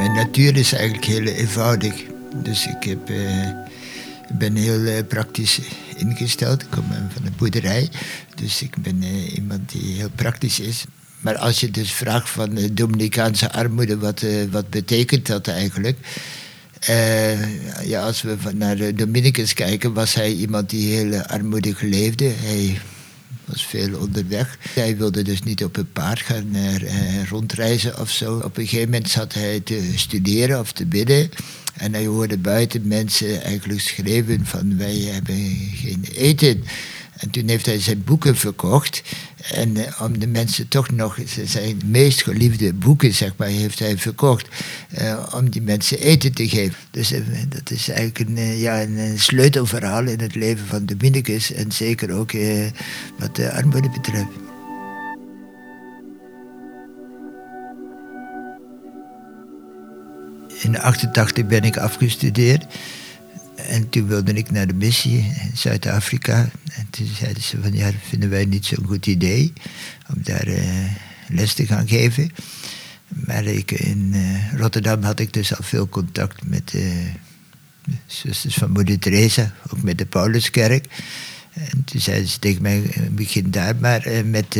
Mijn natuur is eigenlijk heel eenvoudig. Dus ik eh, ben heel eh, praktisch ingesteld. Ik kom van een boerderij. Dus ik ben eh, iemand die heel praktisch is. Maar als je dus vraagt van de Dominicaanse armoede, wat, wat betekent dat eigenlijk? ja, als we naar de Dominicus kijken, was hij iemand die heel armoedig leefde. Was veel onderweg. Hij wilde dus niet op een paard gaan uh, rondreizen of zo. Op een gegeven moment zat hij te studeren of te bidden. En hij hoorde buiten mensen eigenlijk schreeuwen van wij hebben geen eten. En toen heeft hij zijn boeken verkocht. En uh, om de mensen toch nog zijn meest geliefde boeken, zeg maar, heeft hij verkocht. Uh, om die mensen eten te geven. Dus uh, dat is eigenlijk een, ja, een sleutelverhaal in het leven van Dominicus. En zeker ook wat de armoede betreft. In 88 ben ik afgestudeerd. En toen wilde ik naar de missie in Zuid-Afrika. En toen zeiden ze van ja, dat vinden wij niet zo'n goed idee om daar uh, les te gaan geven. Maar ik, in uh, Rotterdam had ik dus al veel contact met de zusters van Moeder Teresa, ook met de Pauluskerk. En toen zeiden ze tegen mij, begin daar maar met,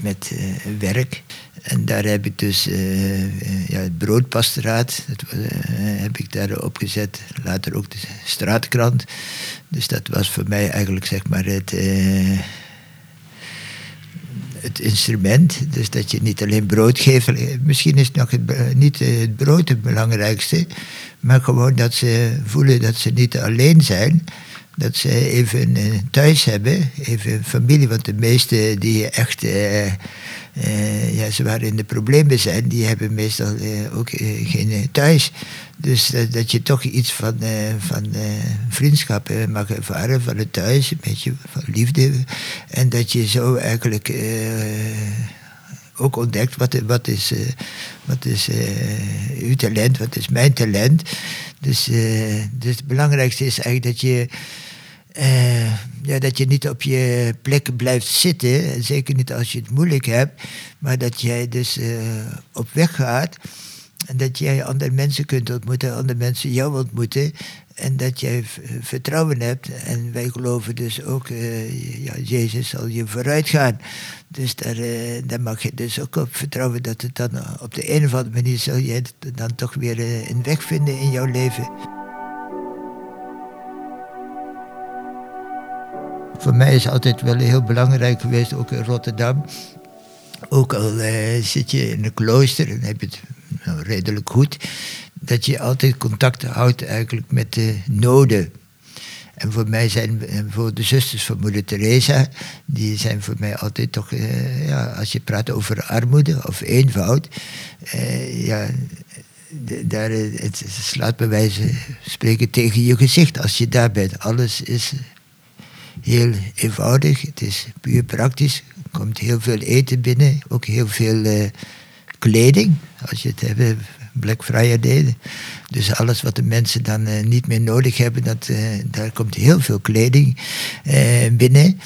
met werk. En daar heb ik dus uh, ja, het broodpastoraat, dat heb ik daar opgezet. Later ook de straatkrant. Dus dat was voor mij eigenlijk zeg maar het, het instrument. Dus dat je niet alleen brood geeft. Misschien is nog het, niet het brood het belangrijkste. Maar gewoon dat ze voelen dat ze niet alleen zijn dat ze even thuis hebben, even familie. Want de meeste die echt uh, ja, ze waren in de problemen zijn, die hebben meestal ook geen thuis. Dus dat je toch iets van, van vriendschap mag ervaren, van het thuis, een beetje van liefde. En dat je zo eigenlijk ook ontdekt wat, wat is, wat is uw talent, wat is mijn talent. Dus, dus het belangrijkste is eigenlijk dat je uh, ja, dat je niet op je plek blijft zitten, zeker niet als je het moeilijk hebt, maar dat jij dus uh, op weg gaat en dat jij andere mensen kunt ontmoeten, andere mensen jou ontmoeten en dat jij vertrouwen hebt. En wij geloven dus ook, uh, ja, Jezus zal je vooruit gaan. Dus daar, daar mag je dus ook op vertrouwen dat het dan op de een of andere manier zal je dan toch weer een weg vinden in jouw leven. voor mij is altijd wel heel belangrijk geweest, ook in Rotterdam. Ook al eh, zit je in een klooster en heb je het nou, redelijk goed, dat je altijd contact houdt eigenlijk met de noden. En voor mij zijn eh, voor de zusters van moeder Teresa, die zijn voor mij altijd toch, eh, ja, als je praat over armoede of eenvoud, eh, ja, daar, het slaat bij wijze spreken tegen je gezicht als je daar bent. Alles is heel eenvoudig. Het is puur praktisch. Er komt heel veel eten binnen. Ook heel veel uh, kleding. Als je het hebt, Black Friday. Dus alles wat de mensen dan uh, niet meer nodig hebben, dat, uh, daar komt heel veel kleding binnen.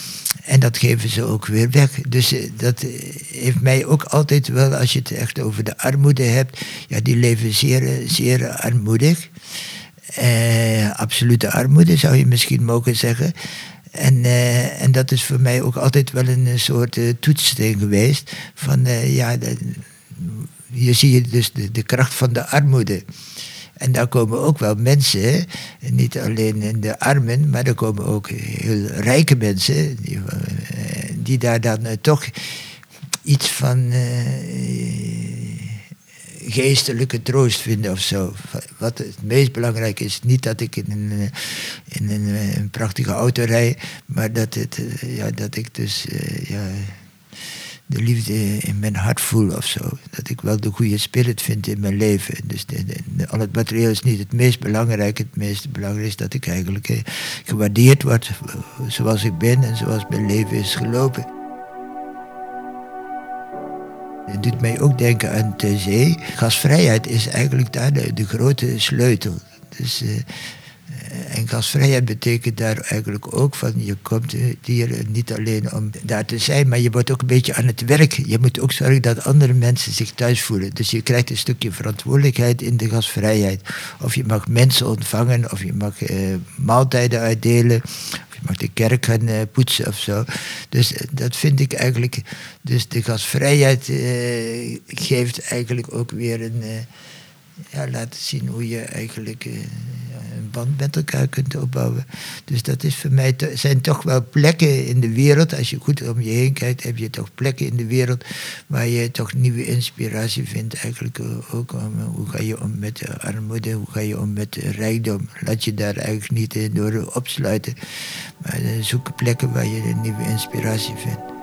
En dat geven ze ook weer weg. Dus dat heeft mij ook altijd wel, als je het echt over de armoede hebt, ja, die leven zeer, zeer armoedig. absolute armoede zou je misschien mogen zeggen. En, en dat is voor mij ook altijd wel een soort uh, geweest. Van ja, hier zie je dus de, de, kracht van de armoede. En daar komen ook wel mensen, niet alleen in de armen, maar er komen ook heel rijke mensen, die, die daar dan toch iets van geestelijke troost vinden of zo. Wat het meest belangrijk is, niet dat ik in een, eh, in een, eh, prachtige auto rijd, maar dat, het, eh, ja, dat ik dus ja, de liefde in mijn hart voel of zo. Dat ik wel de goede spirit vind in mijn leven. Dus de, al het materieel is niet het meest belangrijke. Het meest belangrijke is dat ik eigenlijk gewaardeerd word zoals ik ben en zoals mijn leven is gelopen. Het doet mij ook denken aan de zee. Gasvrijheid is eigenlijk daar de, grote sleutel. Dus, uh, en gasvrijheid betekent daar eigenlijk ook van je komt hier niet alleen om daar te zijn, maar je wordt ook een beetje aan het werk. Je moet ook zorgen dat andere mensen zich thuis voelen. Dus je krijgt een stukje verantwoordelijkheid in de gasvrijheid. Of je mag mensen ontvangen, of je mag eh, maaltijden uitdelen, of je mag de kerk gaan eh, poetsen of zo. Dus eh, dat vind ik eigenlijk. Dus de gasvrijheid eh, geeft eigenlijk ook weer een. Ja, laten zien hoe je eigenlijk met elkaar kunt opbouwen. Dus dat is voor mij, zijn toch wel plekken in de wereld, als je goed om je heen kijkt, heb je toch plekken in de wereld waar je toch nieuwe inspiratie vindt. Eigenlijk ook om hoe ga je om met de armoede, hoe ga je om met de rijkdom. Laat je daar eigenlijk niet door opsluiten, maar zoek plekken waar je nieuwe inspiratie vindt.